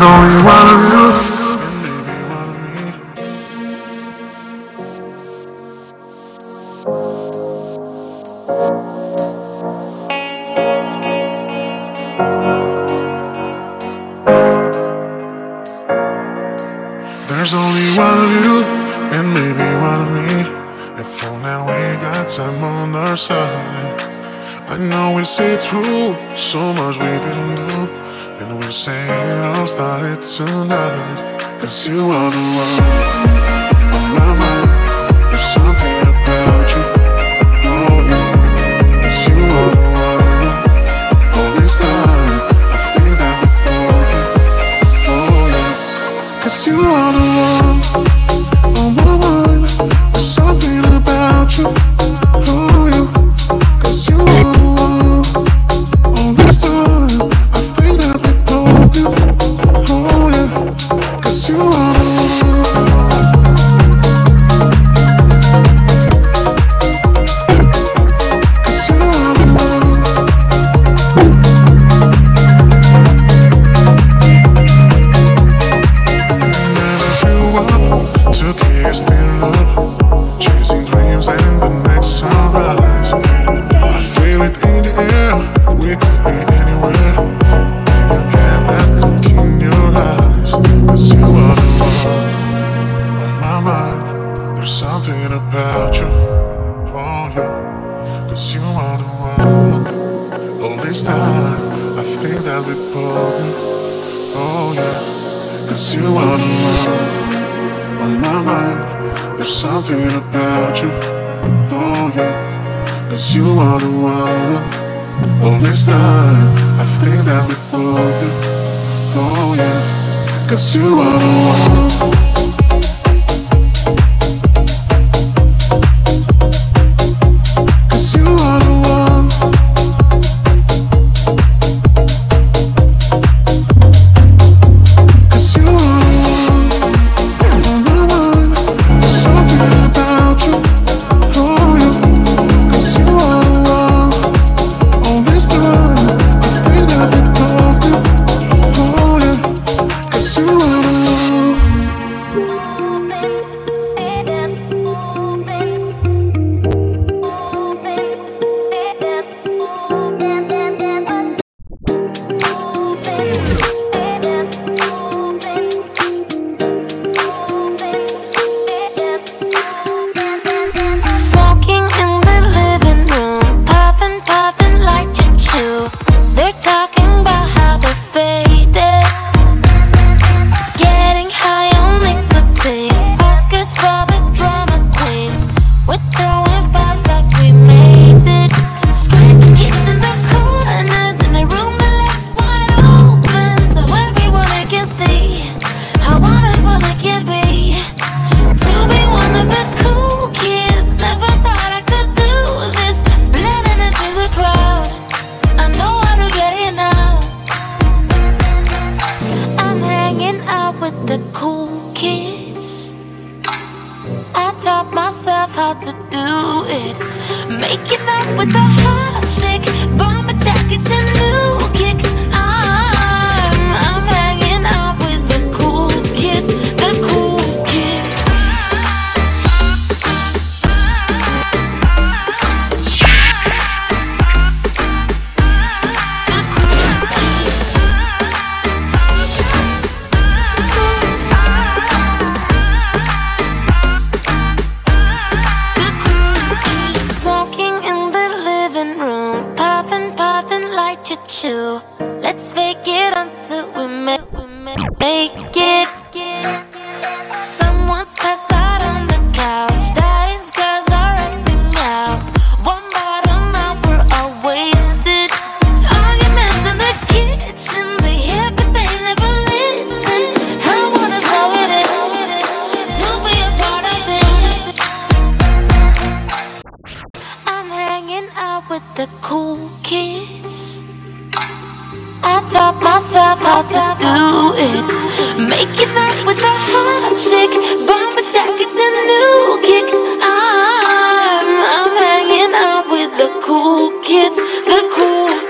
don't wanna lose cause you wanna with the cool kids. I taught myself how to do it. Making out with a hot chick, bomber jackets and new kicks. I'm, I'm hanging out with the cool kids, the cool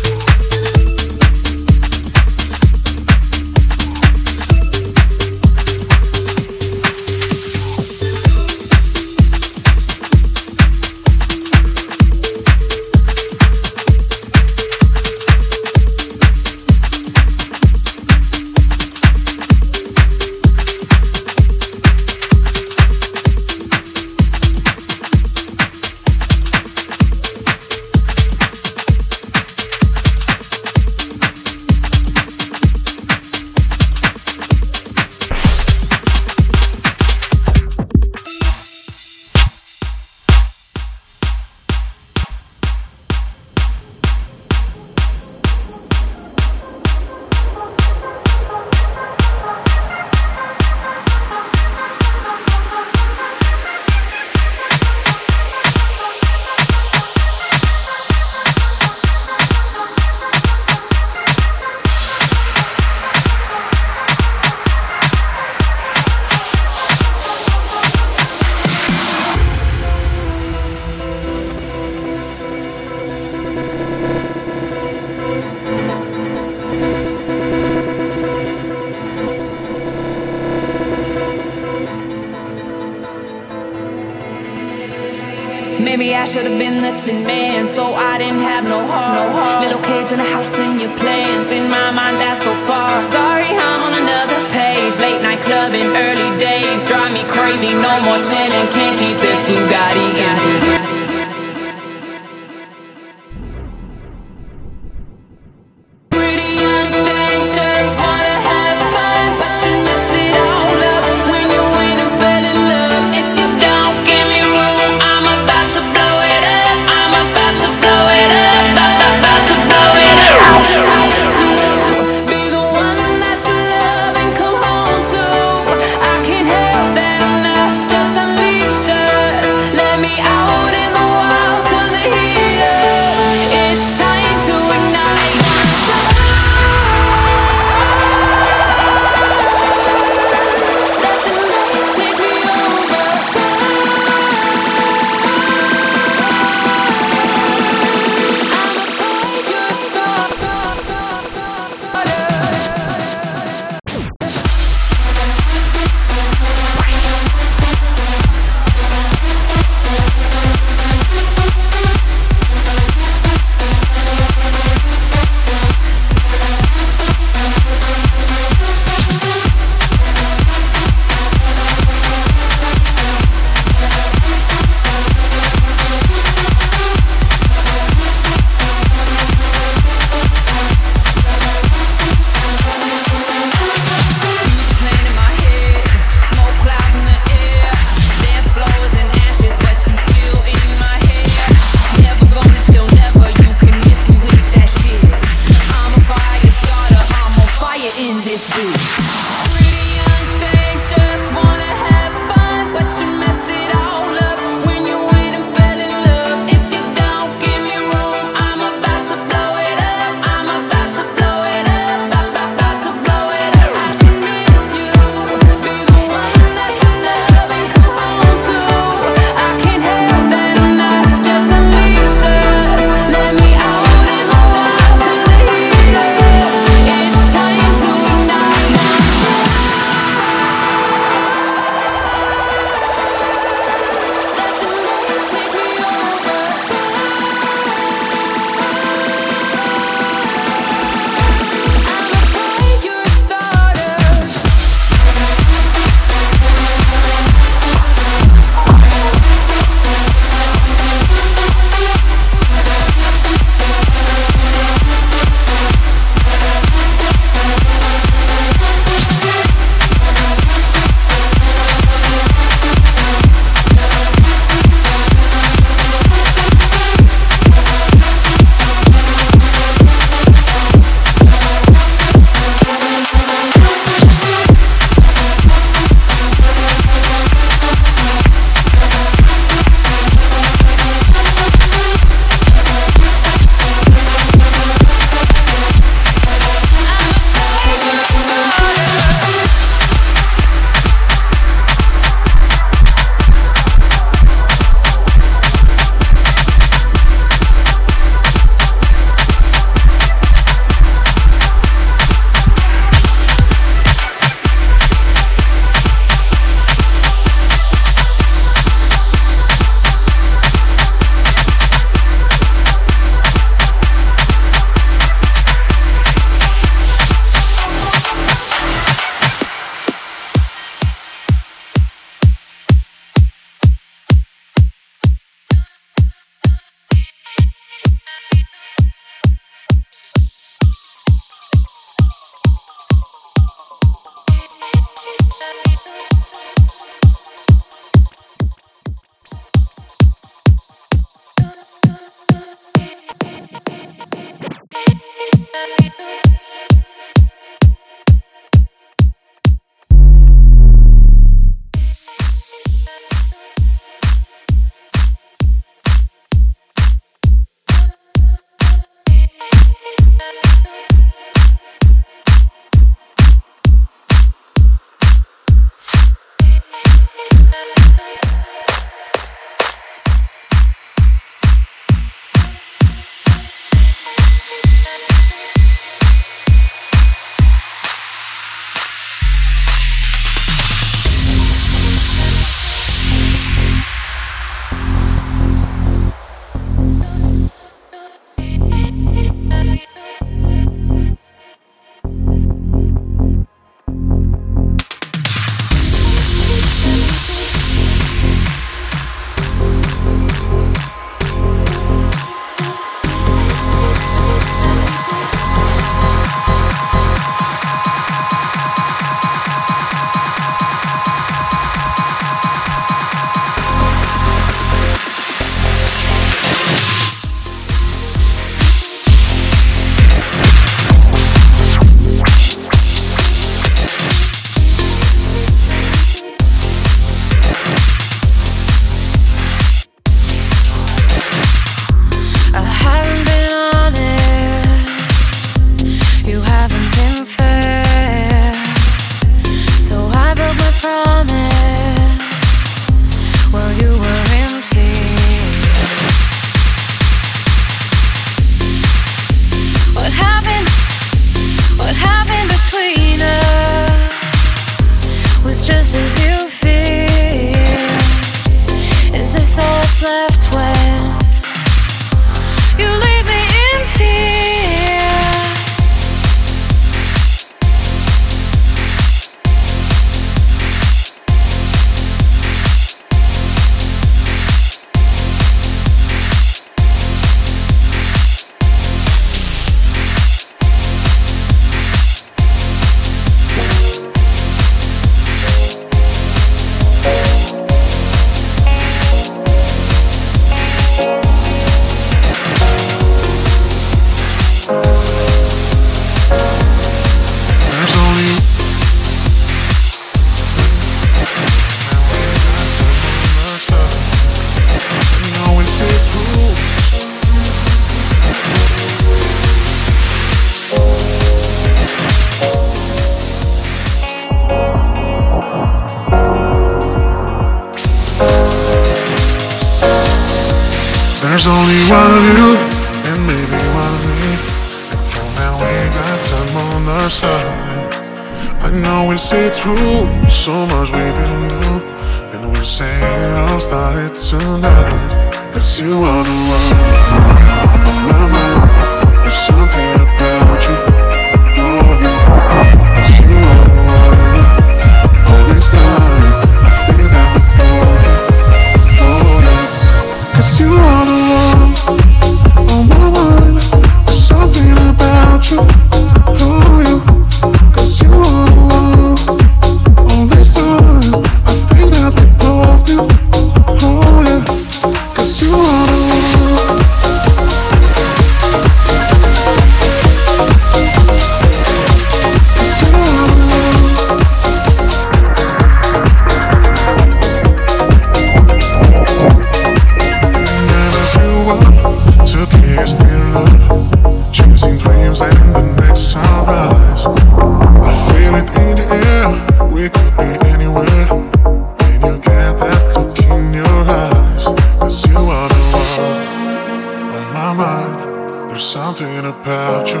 my mind. There's something about you,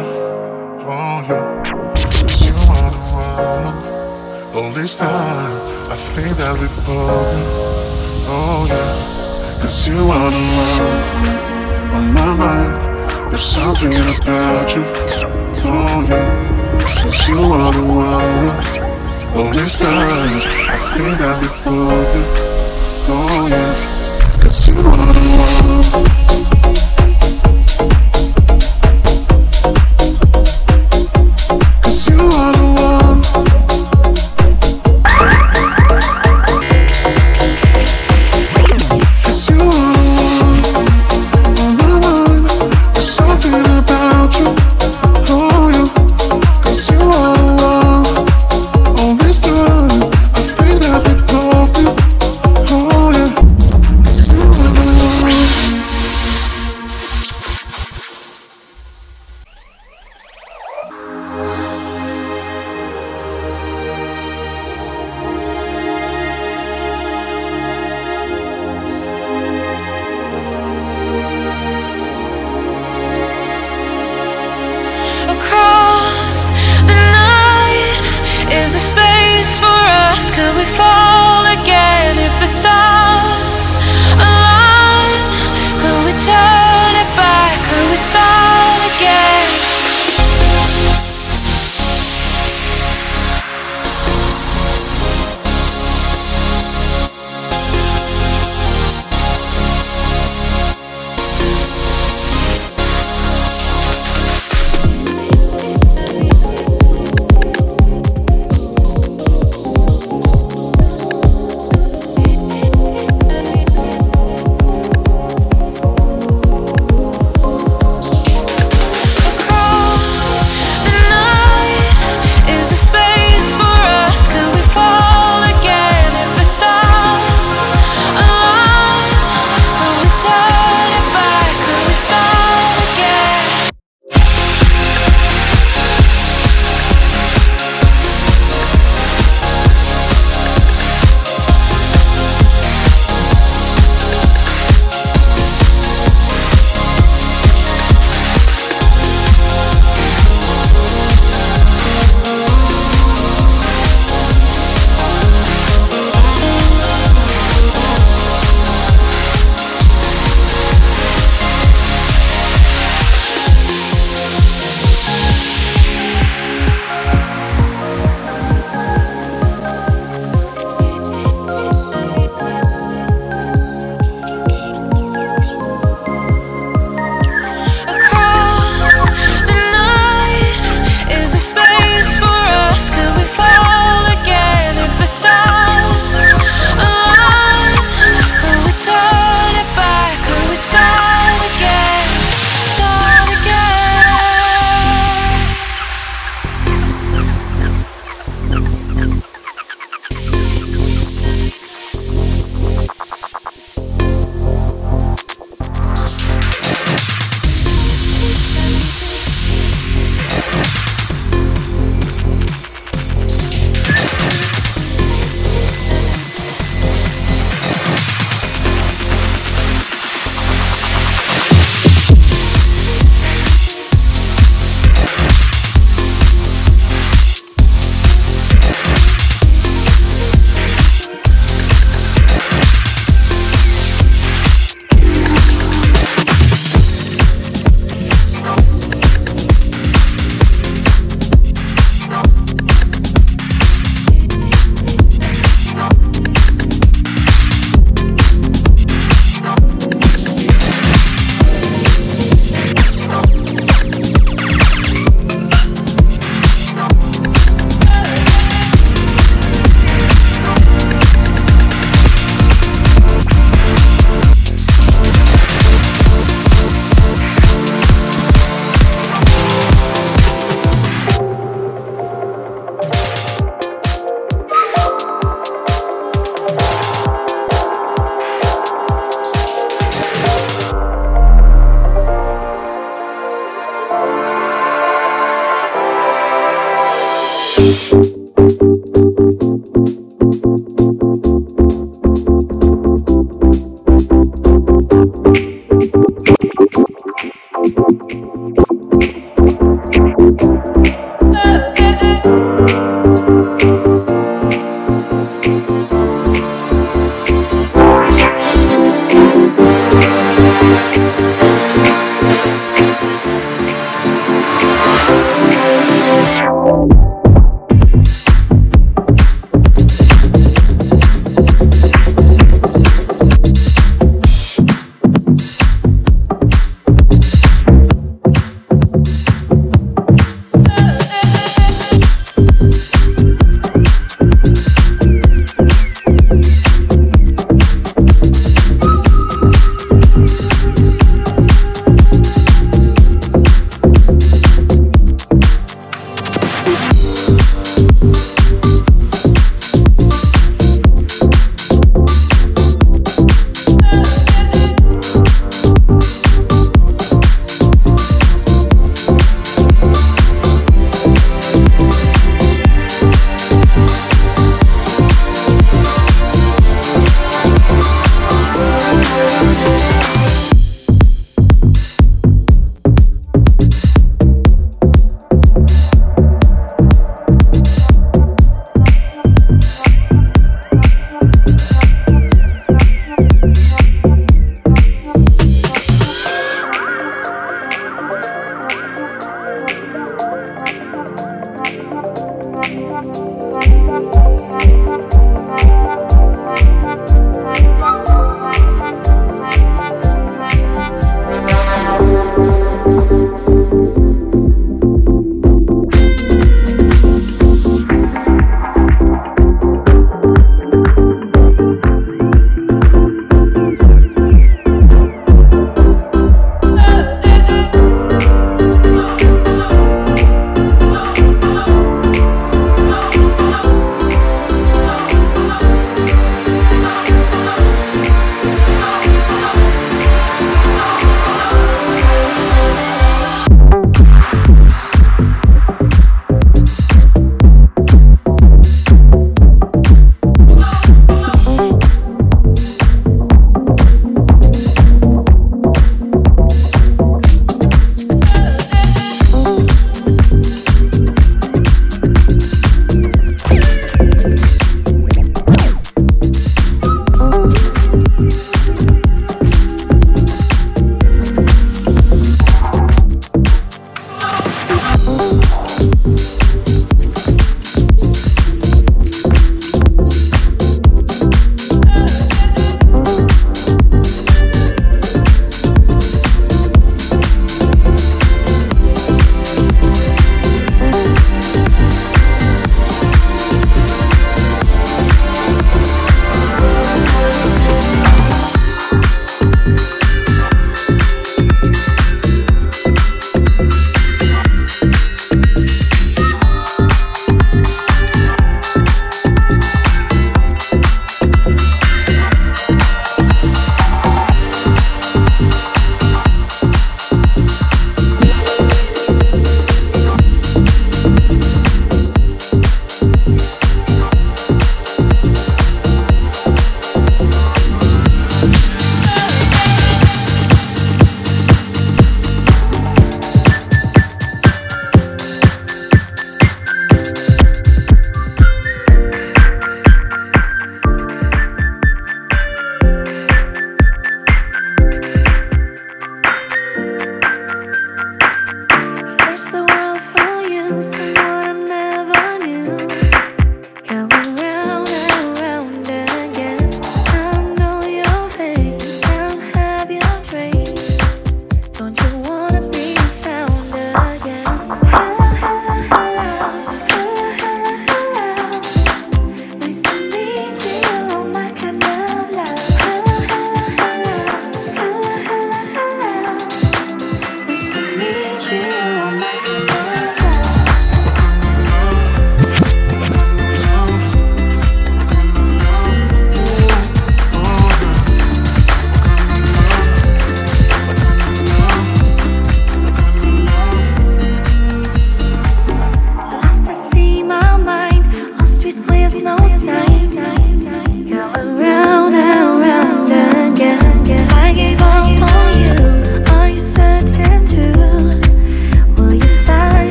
won't you? Cause you are the one. All this time, I think that we both. Oh yeah, cause you are the one. On my mind, there's something about you, won't you? Cause you are the one. All this time, I think that we both. Oh yeah, cause you are the one.